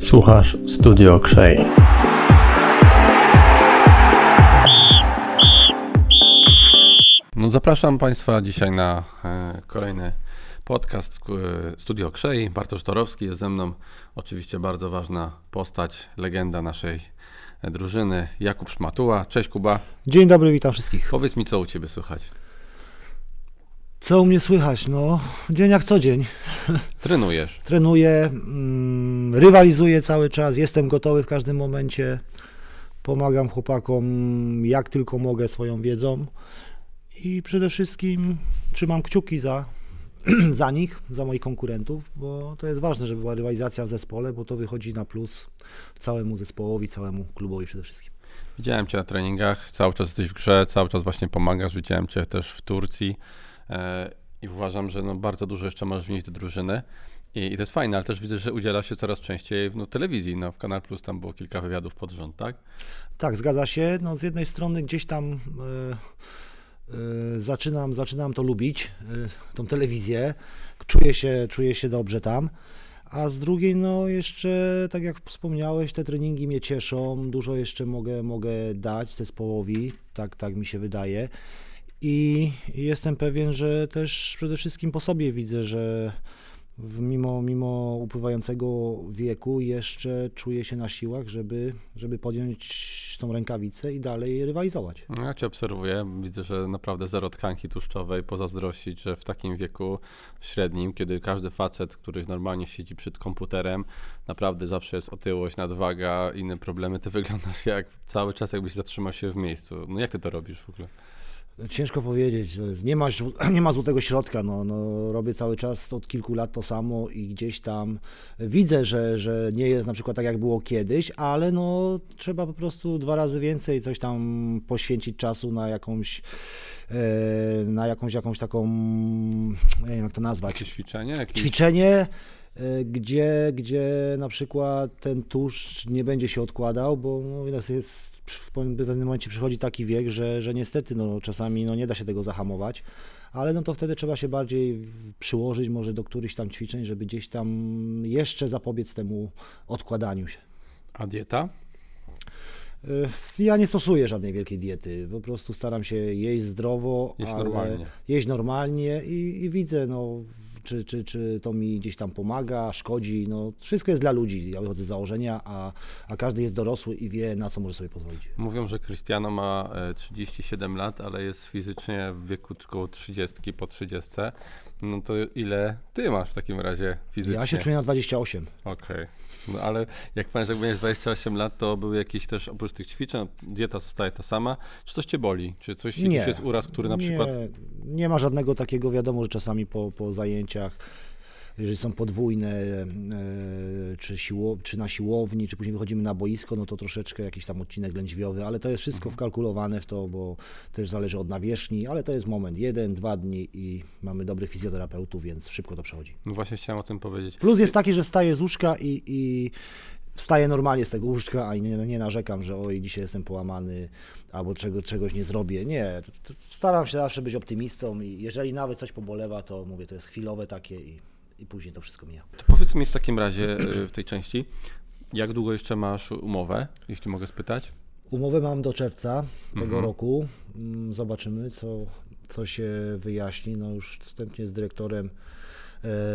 Słuchasz Studio Krzej. No zapraszam Państwa dzisiaj na e, kolejny podcast e, Studio Krzej. Bartosz Torowski jest ze mną. Oczywiście bardzo ważna postać, legenda naszej e, drużyny, Jakub Szmatuła. Cześć Kuba. Dzień dobry, witam wszystkich. Powiedz mi, co u Ciebie słychać? Co u mnie słychać? No, dzień jak co dzień. Trenujesz. Trenuję, mm, rywalizuję cały czas, jestem gotowy w każdym momencie. Pomagam chłopakom jak tylko mogę swoją wiedzą i przede wszystkim trzymam kciuki za, za nich, za moich konkurentów, bo to jest ważne, żeby była rywalizacja w zespole, bo to wychodzi na plus całemu zespołowi, całemu klubowi przede wszystkim. Widziałem Cię na treningach, cały czas jesteś w grze, cały czas właśnie pomagasz. Widziałem Cię też w Turcji i uważam, że no bardzo dużo jeszcze możesz wnieść do drużyny. I, I to jest fajne, ale też widzę, że udziela się coraz częściej no, telewizji. No, w Kanal Plus tam było kilka wywiadów pod rząd, tak? Tak, zgadza się. No, z jednej strony gdzieś tam e, e, zaczynam, zaczynam to lubić, e, tą telewizję. Czuję się, czuję się dobrze tam. A z drugiej, no jeszcze, tak jak wspomniałeś, te treningi mnie cieszą. Dużo jeszcze mogę, mogę dać zespołowi, tak, tak mi się wydaje. I jestem pewien, że też przede wszystkim po sobie widzę, że mimo, mimo upływającego wieku jeszcze czuję się na siłach, żeby, żeby podjąć tą rękawicę i dalej rywalizować. No, Ja Cię obserwuję, widzę, że naprawdę zero tkanki tłuszczowej, pozazdrościć, że w takim wieku średnim, kiedy każdy facet, który normalnie siedzi przed komputerem, naprawdę zawsze jest otyłość, nadwaga, inne problemy, ty wyglądasz jak cały czas jakbyś zatrzymał się w miejscu. No jak ty to robisz w ogóle? Ciężko powiedzieć, nie ma, nie ma złotego środka, no, no, robię cały czas od kilku lat to samo i gdzieś tam widzę, że, że nie jest na przykład tak jak było kiedyś, ale no trzeba po prostu dwa razy więcej coś tam poświęcić czasu na jakąś e, na jakąś, jakąś taką, nie wiem jak to nazwać, Jakieś ćwiczenie? Jakieś... ćwiczenie, gdzie, gdzie na przykład ten tłuszcz nie będzie się odkładał, bo no, jednak jest, w pewnym momencie przychodzi taki wiek, że, że niestety no, czasami no, nie da się tego zahamować, ale no to wtedy trzeba się bardziej przyłożyć może do którychś tam ćwiczeń, żeby gdzieś tam jeszcze zapobiec temu odkładaniu się. A dieta? E, Ja nie stosuję żadnej wielkiej diety, po prostu staram się jeść zdrowo, Jeść normalnie. jeść normalnie i, i widzę, no, czy, czy, czy to mi gdzieś tam pomaga, szkodzi, no, wszystko jest dla ludzi, ja wychodzę z założenia, a, a każdy jest dorosły i wie, na co może sobie pozwolić. Mówią, że Cristiano ma e, 37 lat, ale jest fizycznie w wieku około 30 po 30. No to ile ty masz w takim razie fizycznie? Ja się czuję na 28. Okej. No ale jak pamiętasz, jak będziesz 28 lat, to były jakieś też oprócz tych ćwiczeń, dieta zostaje ta sama. Czy coś cię boli? Czy coś jakiś jest uraz, który na nie, przykład. Nie ma żadnego takiego, wiadomo, że czasami po, po zajęciach, jeżeli są podwójne, e, czy, siło, czy na siłowni, czy później wychodzimy na boisko, no to troszeczkę jakiś tam odcinek lędźwiowy, ale to jest wszystko wkalkulowane w to, bo też zależy od nawierzchni, ale to jest moment, jeden, dwa dni i mamy dobrych fizjoterapeutów, więc szybko to przechodzi. No właśnie chciałem o tym powiedzieć. Plus jest taki, że wstaję z łóżka i, i wstaję normalnie z tego łóżka, a nie, nie narzekam, że oj, dzisiaj jestem połamany, albo czego, czegoś nie zrobię. Nie, to, to staram się zawsze być optymistą i jeżeli nawet coś pobolewa, to mówię, to jest chwilowe takie i, i później to wszystko mija. To powiedz mi w takim razie y, w tej części, jak długo jeszcze masz umowę, jeśli mogę spytać? Umowę mam do czerwca tego Mhm. roku. Mm, Zobaczymy, co, co się wyjaśni. No już wstępnie z dyrektorem e,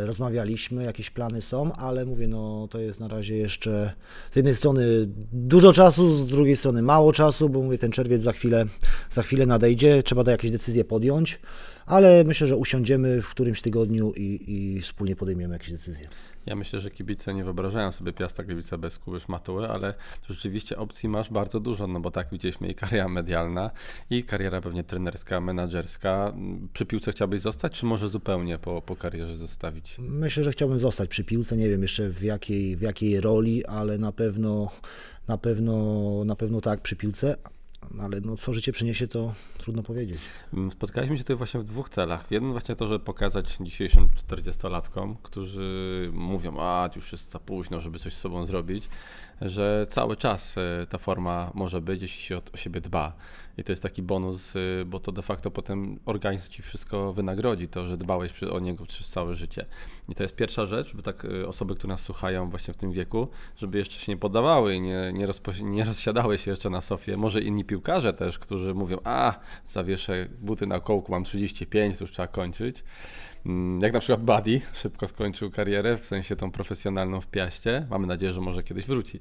rozmawialiśmy, jakieś plany są, ale mówię, no to jest na razie jeszcze z jednej strony dużo czasu, z drugiej strony mało czasu, bo mówię, ten czerwiec za chwilę, za chwilę nadejdzie, trzeba da jakieś decyzje podjąć, ale myślę, że usiądziemy w którymś tygodniu i, i wspólnie podejmiemy jakieś decyzje. Ja myślę, że kibice nie wyobrażają sobie Piasta Gliwice bez Kuby Szmatuły, ale rzeczywiście opcji masz bardzo dużo, no bo tak widzieliśmy i kariera medialna, i kariera pewnie trenerska, menadżerska. Przy piłce chciałbyś zostać, czy może zupełnie po, po karierze zostawić? Myślę, że chciałbym zostać przy piłce, nie wiem jeszcze w jakiej, w jakiej roli, ale na pewno, na pewno, na pewno tak przy piłce, ale no, co życie przyniesie, to trudno powiedzieć. Mm, Spotkaliśmy się tutaj właśnie w dwóch celach. Jeden właśnie to, że pokazać dzisiejszym 40-latkom, którzy mówią, a już jest za późno, żeby coś z sobą zrobić, że cały czas e, ta forma może być, jeśli się o, siebie dba. I to jest taki bonus, e, bo to de facto potem organizm ci wszystko wynagrodzi, to, że dbałeś o niego przez całe życie. I to jest pierwsza rzecz, żeby tak e, osoby, które nas słuchają właśnie w tym wieku, żeby jeszcze się nie poddawały i nie, nie, rozpo, nie rozsiadały się jeszcze na sofie. Może inni piłkarze też, którzy mówią, a zawieszę buty na kołku, mam 35, to już trzeba kończyć. Mm, Jak na przykład Buddy szybko skończył karierę, w sensie tą profesjonalną w Piaście. Mamy nadzieję, że może kiedyś wróci.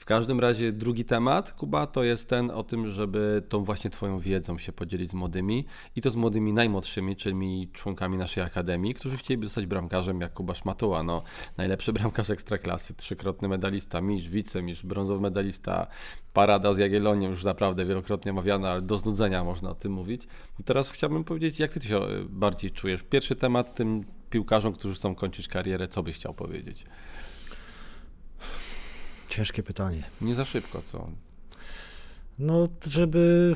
W każdym razie drugi temat, Kuba, to jest ten o tym, żeby tą właśnie Twoją wiedzą się podzielić z młodymi i to z młodymi najmłodszymi, czyli członkami naszej akademii, którzy chcieliby zostać bramkarzem jak Kuba Szmatuła. No, najlepszy bramkarz ekstraklasy, trzykrotny medalista, mistrz, wicemistrz, brązowy medalista, parada z Jagielloniem, już naprawdę wielokrotnie omawiana, ale do znudzenia można o tym mówić. I teraz chciałbym powiedzieć, jak Ty się e, bardziej czujesz? Pierwszy temat tym piłkarzom, którzy chcą kończyć karierę, co byś chciał powiedzieć? Ciężkie pytanie. Nie za szybko, co? No, żeby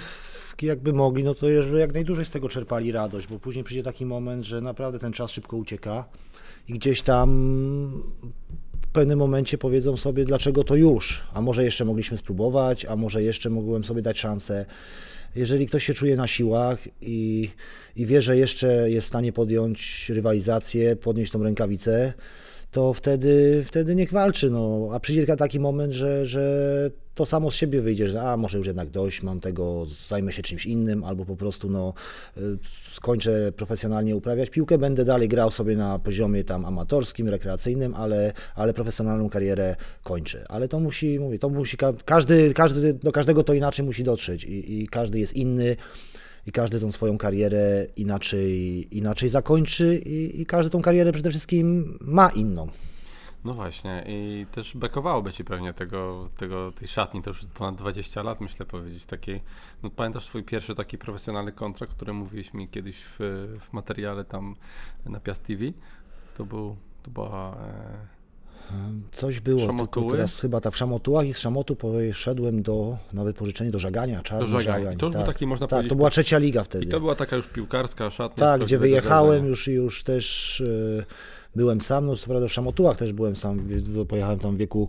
jakby mogli, no to żeby jak najdłużej z tego czerpali radość, bo później przyjdzie taki moment, że naprawdę ten czas szybko ucieka i gdzieś tam w pewnym momencie powiedzą sobie, dlaczego to już, a może jeszcze mogliśmy spróbować, a może jeszcze mogłem sobie dać szansę. Jeżeli ktoś się czuje na siłach i, i wie, że jeszcze jest w stanie podjąć rywalizację, podnieść tą rękawicę, to wtedy, wtedy niech walczy. No. A przyjdzie taki moment, że, że to samo z siebie wyjdzie, że a może już jednak dość, mam tego, zajmę się czymś innym, albo po prostu no, y, skończę profesjonalnie uprawiać piłkę, będę dalej grał sobie na poziomie tam amatorskim, rekreacyjnym, ale, ale profesjonalną karierę kończę. Ale to musi, mówię, to musi, ka- każdy, każdy, do każdego to inaczej musi dotrzeć i, i każdy jest inny i każdy tą swoją karierę inaczej, inaczej zakończy i, i każdy tą karierę przede wszystkim ma inną. No właśnie. I też brakowałoby Ci pewnie tego, tego, tej szatni, to już ponad 20 lat myślę powiedzieć, takiej, no pamiętasz Twój pierwszy taki profesjonalny kontrakt, który mówiłeś mi kiedyś w, w materiale tam na Piast TV, to był, to była... E, Coś było, Szamotuły? tylko teraz chyba ta w Szamotułach i z Szamotu poszedłem do, na wypożyczenie do Żagania, czarny Do Żagań. Żagań. To był taki, można tak, powiedzieć, to była trzecia liga wtedy. I to była taka już piłkarska szatnia. Tak, gdzie wyjechałem już, już też e, byłem sam, no co prawda w Szamotułach też byłem sam, pojechałem tam w wieku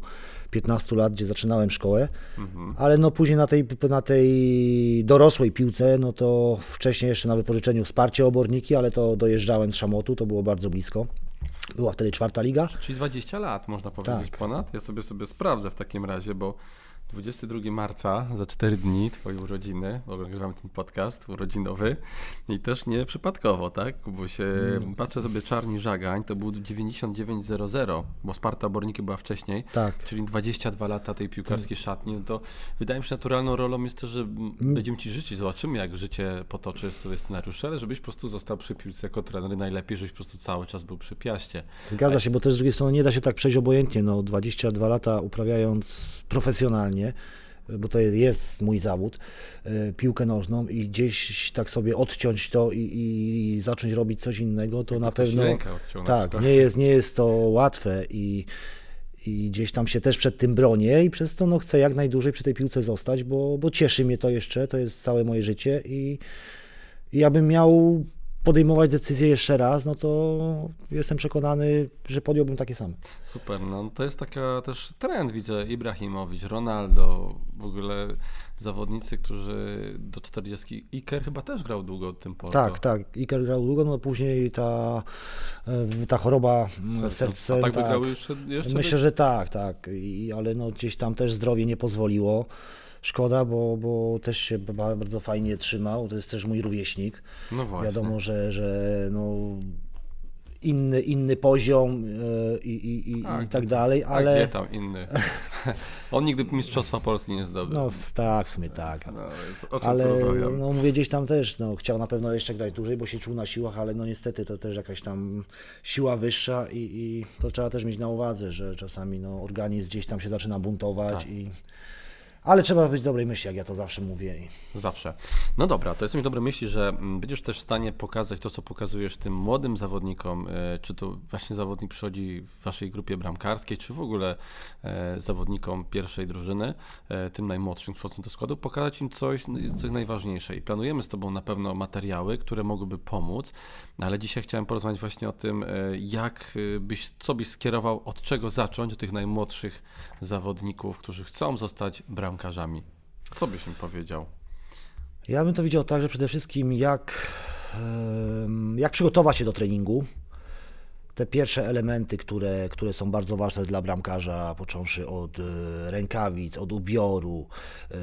15 lat, gdzie zaczynałem szkołę, Mhm. ale no później na tej, na tej dorosłej piłce, no to wcześniej jeszcze na wypożyczeniu wsparcie oborniki, ale to dojeżdżałem z Szamotu, to było bardzo blisko. Była wtedy czwarta liga. Czyli 20 lat można powiedzieć Tak. ponad. Ja sobie sobie sprawdzę w takim razie, bo 22 marca, za 4 dni, twoje urodziny, bo nagrywamy ten podcast urodzinowy i też nie przypadkowo, tak? Bo się No. patrzę sobie Czarni Żagań, to był 99.00, bo Sparta Oborniki była wcześniej, Tak. czyli 22 lata tej piłkarskiej szatni, no to wydaje mi się naturalną rolą jest to, że m, będziemy ci życzyć, zobaczymy jak życie potoczy sobie scenariusze, ale żebyś po prostu został przy piłce jako trener najlepiej, żebyś po prostu cały czas był przy piaście. Zgadza się, bo też z drugiej strony nie da się tak przejść obojętnie. No, 22 lata uprawiając profesjonalnie, bo to jest mój zawód, e, piłkę nożną i gdzieś tak sobie odciąć to i, i zacząć robić coś innego, to na Ktoś pewno na tak, przykład. nie jest, nie jest to łatwe i, i gdzieś tam się też przed tym bronię i przez to no, chcę jak najdłużej przy tej piłce zostać, bo, bo cieszy mnie to jeszcze, to jest całe moje życie i, i ja bym miał podejmować decyzję jeszcze raz, no to jestem przekonany, że podjąłbym takie same. Super, no to jest taka też trend, widzę, Ibrahimowicz, Ronaldo, w ogóle zawodnicy, którzy do 40, Iker chyba też grał długo w tym Porto. Tak, tak. Iker grał długo, no później ta, e, ta choroba mm, serce. A tak tak. jeszcze, jeszcze Myślę, że tak, tak. I, ale no gdzieś tam też zdrowie nie pozwoliło. Szkoda, bo, bo też się ba- bardzo fajnie trzymał. To jest też mój rówieśnik. No właśnie. Wiadomo, że, że no, inny, inny poziom e, i, i, i, Tak, i tak dalej, A ale. gdzie tam inny? On nigdy Mistrzostwa Polski nie zdobył. No tak, w sumie tak. No, Ale no, mówię gdzieś tam też, no, chciał na pewno jeszcze grać dłużej, bo się czuł na siłach, ale no niestety to też jakaś tam siła wyższa i, i to trzeba też mieć na uwadze, że czasami no, organizm gdzieś tam się zaczyna buntować Tak. i Ale trzeba być dobrej myśli, jak ja to zawsze mówię. Zawsze. No dobra, to jestem dobrej myśli, że mm, będziesz też w stanie pokazać to, co pokazujesz tym młodym zawodnikom, e, czy to właśnie zawodnik przychodzi w waszej grupie bramkarskiej, czy w ogóle e, zawodnikom pierwszej drużyny, e, tym najmłodszym wchodzącym do składu, pokazać im coś, coś najważniejsze. I planujemy z Tobą na pewno materiały, które mogłyby pomóc, ale dzisiaj chciałem porozmawiać właśnie o tym, jak byś, co byś skierował, od czego zacząć, od tych najmłodszych zawodników, którzy chcą zostać bramkarzami. Co byś im powiedział? Ja bym to widział tak, że przede wszystkim jak, jak przygotować się do treningu. Te pierwsze elementy, które, które są bardzo ważne dla bramkarza, począwszy od e, rękawic, od ubioru, e,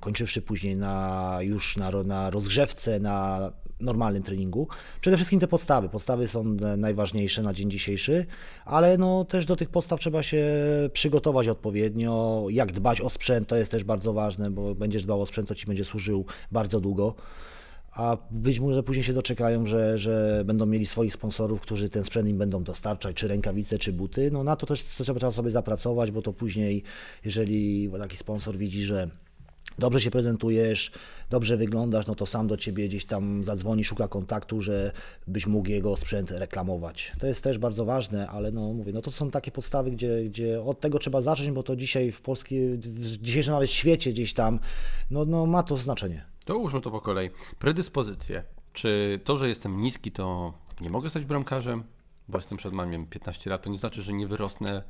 kończywszy później na, już na, na rozgrzewce, na normalnym treningu. Przede wszystkim te podstawy. Podstawy są najważniejsze na dzień dzisiejszy, ale no też do tych podstaw trzeba się przygotować odpowiednio. Jak dbać o sprzęt, to jest też bardzo ważne, bo będziesz dbał o sprzęt, to ci będzie służył bardzo długo. A być może później się doczekają, że, że będą mieli swoich sponsorów, którzy ten sprzęt im będą dostarczać, czy rękawice, czy buty. No na to też trzeba sobie zapracować, bo to później, jeżeli taki sponsor widzi, że dobrze się prezentujesz, dobrze wyglądasz, no to sam do ciebie gdzieś tam zadzwoni, szuka kontaktu, że byś mógł jego sprzęt reklamować. To jest też bardzo ważne, ale no mówię, no to są takie podstawy, gdzie, gdzie od tego trzeba zacząć, bo to dzisiaj w polskim, w dzisiejszym nawet świecie gdzieś tam, no, no ma to znaczenie. To ułóżmy to po kolei. Predyspozycje. Czy to, że jestem niski, to nie mogę stać bramkarzem? Bo jestem przed mam 15 lat, to nie znaczy, że nie wyrosnę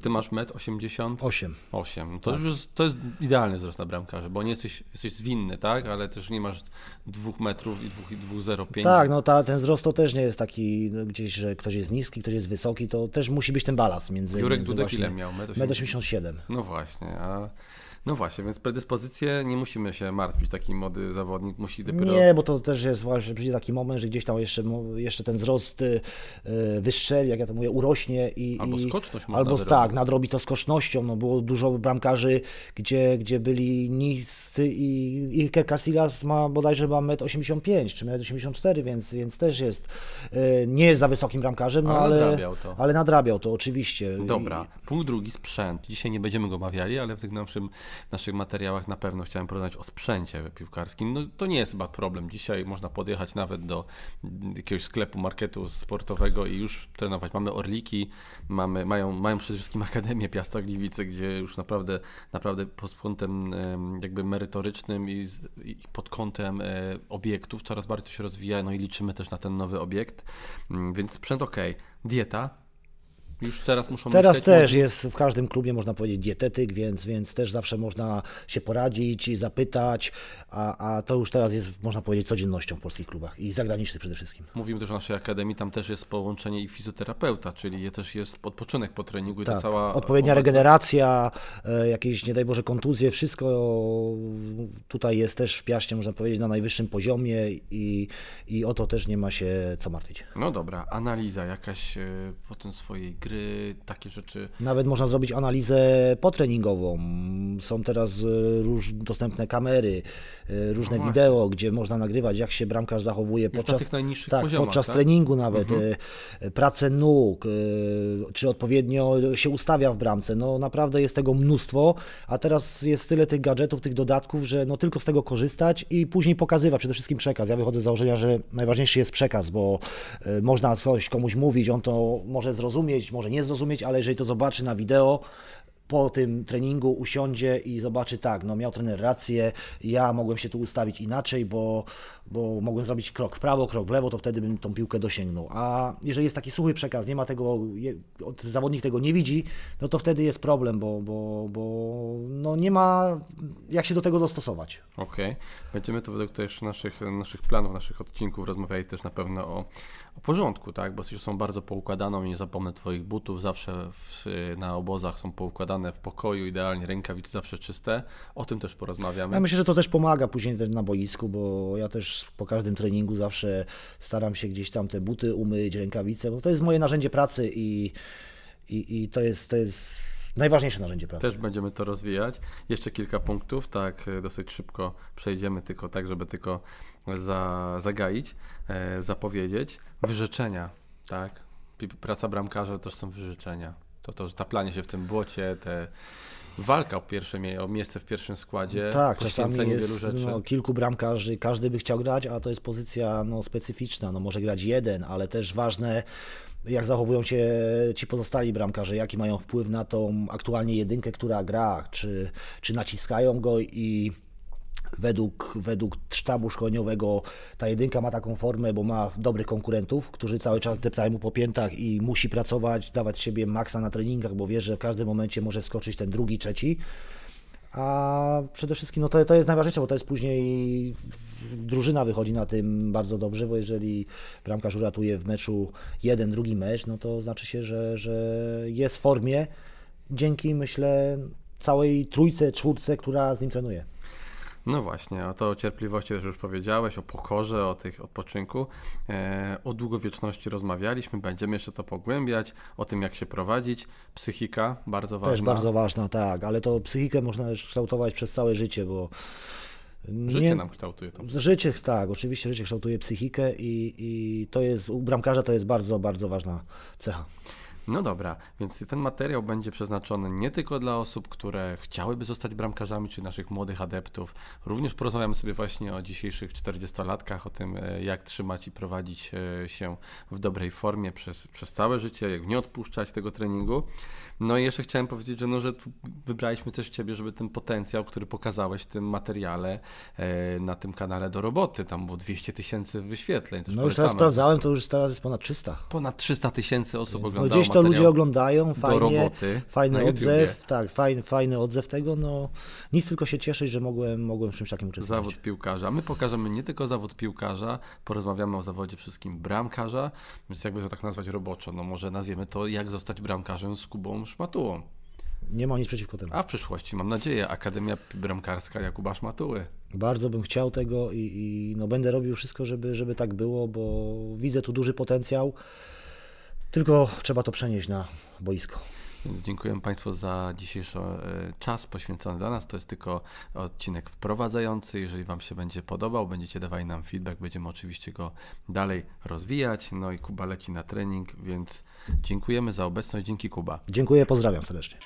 ty masz 1,80 m? 8. 8. To tak. już jest, to jest idealny wzrost na bramkarza, bo nie jesteś, jesteś zwinny, tak? Ale też nie masz 2 metrów i 2,05. Tak, no ta, ten wzrost to też nie jest taki no, gdzieś, że ktoś jest niski, ktoś jest wysoki, to też musi być ten balans między Jurek między Dudek ile miał? 1,87 m. No właśnie, a no właśnie, więc predyspozycje nie musimy się martwić, taki młody zawodnik musi dopiero... Nie, bo to też jest właśnie, przyjdzie taki moment, że gdzieś tam jeszcze, jeszcze ten wzrost y, wystrzeli, jak ja to mówię, urośnie i... Albo i, skoczność Albo nadrobić. tak, nadrobi to skocznością, no było dużo bramkarzy, gdzie, gdzie byli niscy i Iker Casillas ma bodajże ma 1,85 m czy 1,84 m, więc, więc też jest, y, nie jest za wysokim bramkarzem, no ale, ale nadrabiał to. Ale nadrabiał to, oczywiście. Dobra, punkt drugi, sprzęt. Dzisiaj nie będziemy go omawiali, ale w tym naszym w naszych materiałach na pewno chciałem porozmawiać o sprzęcie piłkarskim. No, to nie jest chyba problem. Dzisiaj można podjechać nawet do jakiegoś sklepu, marketu sportowego i już trenować. Mamy Orliki, mamy, mają, mają przede wszystkim Akademię Piasta Gliwice, gdzie już naprawdę, naprawdę pod kątem jakby merytorycznym i, i pod kątem e, obiektów coraz bardziej to się rozwija, no i liczymy też na ten nowy obiekt. Mm, więc sprzęt ok. Dieta, już teraz muszą Teraz też jest w każdym klubie, można powiedzieć, dietetyk, więc, więc też zawsze można się poradzić, zapytać, a, a to już teraz jest, można powiedzieć, codziennością w polskich klubach i zagranicznych przede wszystkim. Mówimy też o naszej akademii, tam też jest połączenie i fizjoterapeuta, czyli też jest odpoczynek po treningu i tak, cała... odpowiednia obecna... regeneracja, e, jakieś, nie daj Boże, kontuzje, wszystko tutaj jest też w Piaście, można powiedzieć, na najwyższym poziomie i, i o to też nie ma się co martwić. No dobra, analiza jakaś e, potem swojej gry, takie rzeczy. Nawet można zrobić analizę potreningową. Są teraz e, róż, dostępne kamery, e, różne no wideo, gdzie można nagrywać, jak się bramkarz zachowuje podczas, tak, poziomach, podczas tak? treningu nawet, mhm. E, pracę nóg, czy odpowiednio się ustawia w bramce. No naprawdę jest tego mnóstwo, a teraz jest tyle tych gadżetów, tych dodatków, że no tylko z tego korzystać i później pokazywać przede wszystkim przekaz. Ja wychodzę z założenia, że najważniejszy jest przekaz, bo można coś komuś mówić, on to może zrozumieć, może nie zrozumieć, ale jeżeli to zobaczy na wideo, po tym treningu usiądzie i zobaczy, tak, no miał trener rację, ja mogłem się tu ustawić inaczej, bo, bo mogłem zrobić krok w prawo, krok w lewo, to wtedy bym tą piłkę dosięgnął. A jeżeli jest taki suchy przekaz, nie ma tego, zawodnik tego nie widzi, no to wtedy jest problem, bo, bo, bo no nie ma jak się do tego dostosować. Okej, okay. będziemy tu według też naszych, naszych planów, naszych odcinków rozmawiali też na pewno o o porządku, tak? Bo są bardzo poukładaną, nie zapomnę Twoich butów, zawsze w, na obozach są poukładane w pokoju, idealnie rękawice zawsze czyste. O tym też porozmawiamy. Ja myślę, że to też pomaga później na boisku, bo ja też po każdym treningu zawsze staram się gdzieś tam te buty umyć, rękawice, bo to jest moje narzędzie pracy i, i, i to jest, to jest najważniejsze narzędzie pracy. Też będziemy to rozwijać. Jeszcze kilka punktów, tak dosyć szybko przejdziemy, tylko tak, żeby tylko za, zagaić, e, zapowiedzieć. Wyrzeczenia, tak? Praca bramkarza to są wyrzeczenia. To to, że taplanie się w tym błocie, te walka o pierwsze mie- o miejsce w pierwszym składzie. Tak, czasami poświęcenie jest wielu rzeczy. no, kilku bramkarzy, każdy by chciał grać, a to jest pozycja no, specyficzna. No, może grać jeden, ale też ważne, jak zachowują się ci pozostali bramkarze, jaki mają wpływ na tą aktualnie jedynkę, która gra, czy, czy naciskają go i według, według sztabu szkoleniowego ta jedynka ma taką formę, bo ma dobrych konkurentów, którzy cały czas deptają mu po piętach i musi pracować, dawać siebie maksa na treningach, bo wie, że w każdym momencie może skoczyć ten drugi, trzeci. A przede wszystkim no to, to jest najważniejsze, bo to jest później drużyna wychodzi na tym bardzo dobrze, bo jeżeli bramkarz uratuje w meczu jeden, drugi mecz, no to znaczy się, że, że jest w formie dzięki myślę całej trójce, czwórce, która z nim trenuje. No właśnie, o to o cierpliwości też już powiedziałeś, o pokorze, o tych odpoczynku. E, o długowieczności rozmawialiśmy, będziemy jeszcze to pogłębiać, o tym jak się prowadzić. Psychika, bardzo ważna. Też bardzo ważna, tak, ale to psychikę można też kształtować przez całe życie, bo Życie nam kształtuje tą Życie, tak, oczywiście życie kształtuje psychikę i, i to jest, u bramkarza to jest bardzo, bardzo ważna cecha. No dobra, więc ten materiał będzie przeznaczony nie tylko dla osób, które chciałyby zostać bramkarzami, czy naszych młodych adeptów. Również porozmawiamy sobie właśnie o dzisiejszych 40-latkach, o tym, e, jak trzymać i prowadzić e, się w dobrej formie przez, przez całe życie, jak nie odpuszczać tego treningu. No i jeszcze chciałem powiedzieć, że, no, że wybraliśmy też Ciebie, żeby ten potencjał, który pokazałeś w tym materiale e, na tym kanale do roboty, tam było 200 tysięcy wyświetleń. No już teraz sprawdzałem, to już teraz jest ponad 300. Ponad 300 tysięcy osób No oglądało gdzieś to ludzie oglądają, fajnie, fajny odzew, tak, fajny, fajny odzew tego, no nic tylko się cieszyć, że mogłem, mogłem w czymś takim uczestniczyć. Zawód piłkarza. My pokażemy nie tylko zawód piłkarza, porozmawiamy o zawodzie wszystkim bramkarza, więc jakby to tak nazwać roboczo, no może nazwiemy to jak zostać bramkarzem z Kubą Szmatułą. Nie mam nic przeciwko temu. A w przyszłości, mam nadzieję, Akademia Bramkarska Jakuba Szmatuły. Bardzo bym chciał tego i, i no będę robił wszystko, żeby, żeby tak było, bo widzę tu duży potencjał, tylko trzeba to przenieść na boisko. Więc dziękuję Państwu za dzisiejszy e, czas poświęcony dla nas. To jest tylko odcinek wprowadzający. Jeżeli Wam się będzie podobał, będziecie dawali nam feedback, będziemy oczywiście go dalej rozwijać. No i Kuba leci na trening, więc dziękujemy za obecność. Dzięki Kuba. Dziękuję, pozdrawiam serdecznie.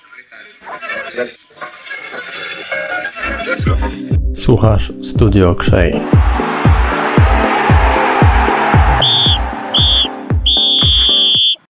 Słuchasz Studio Krzej.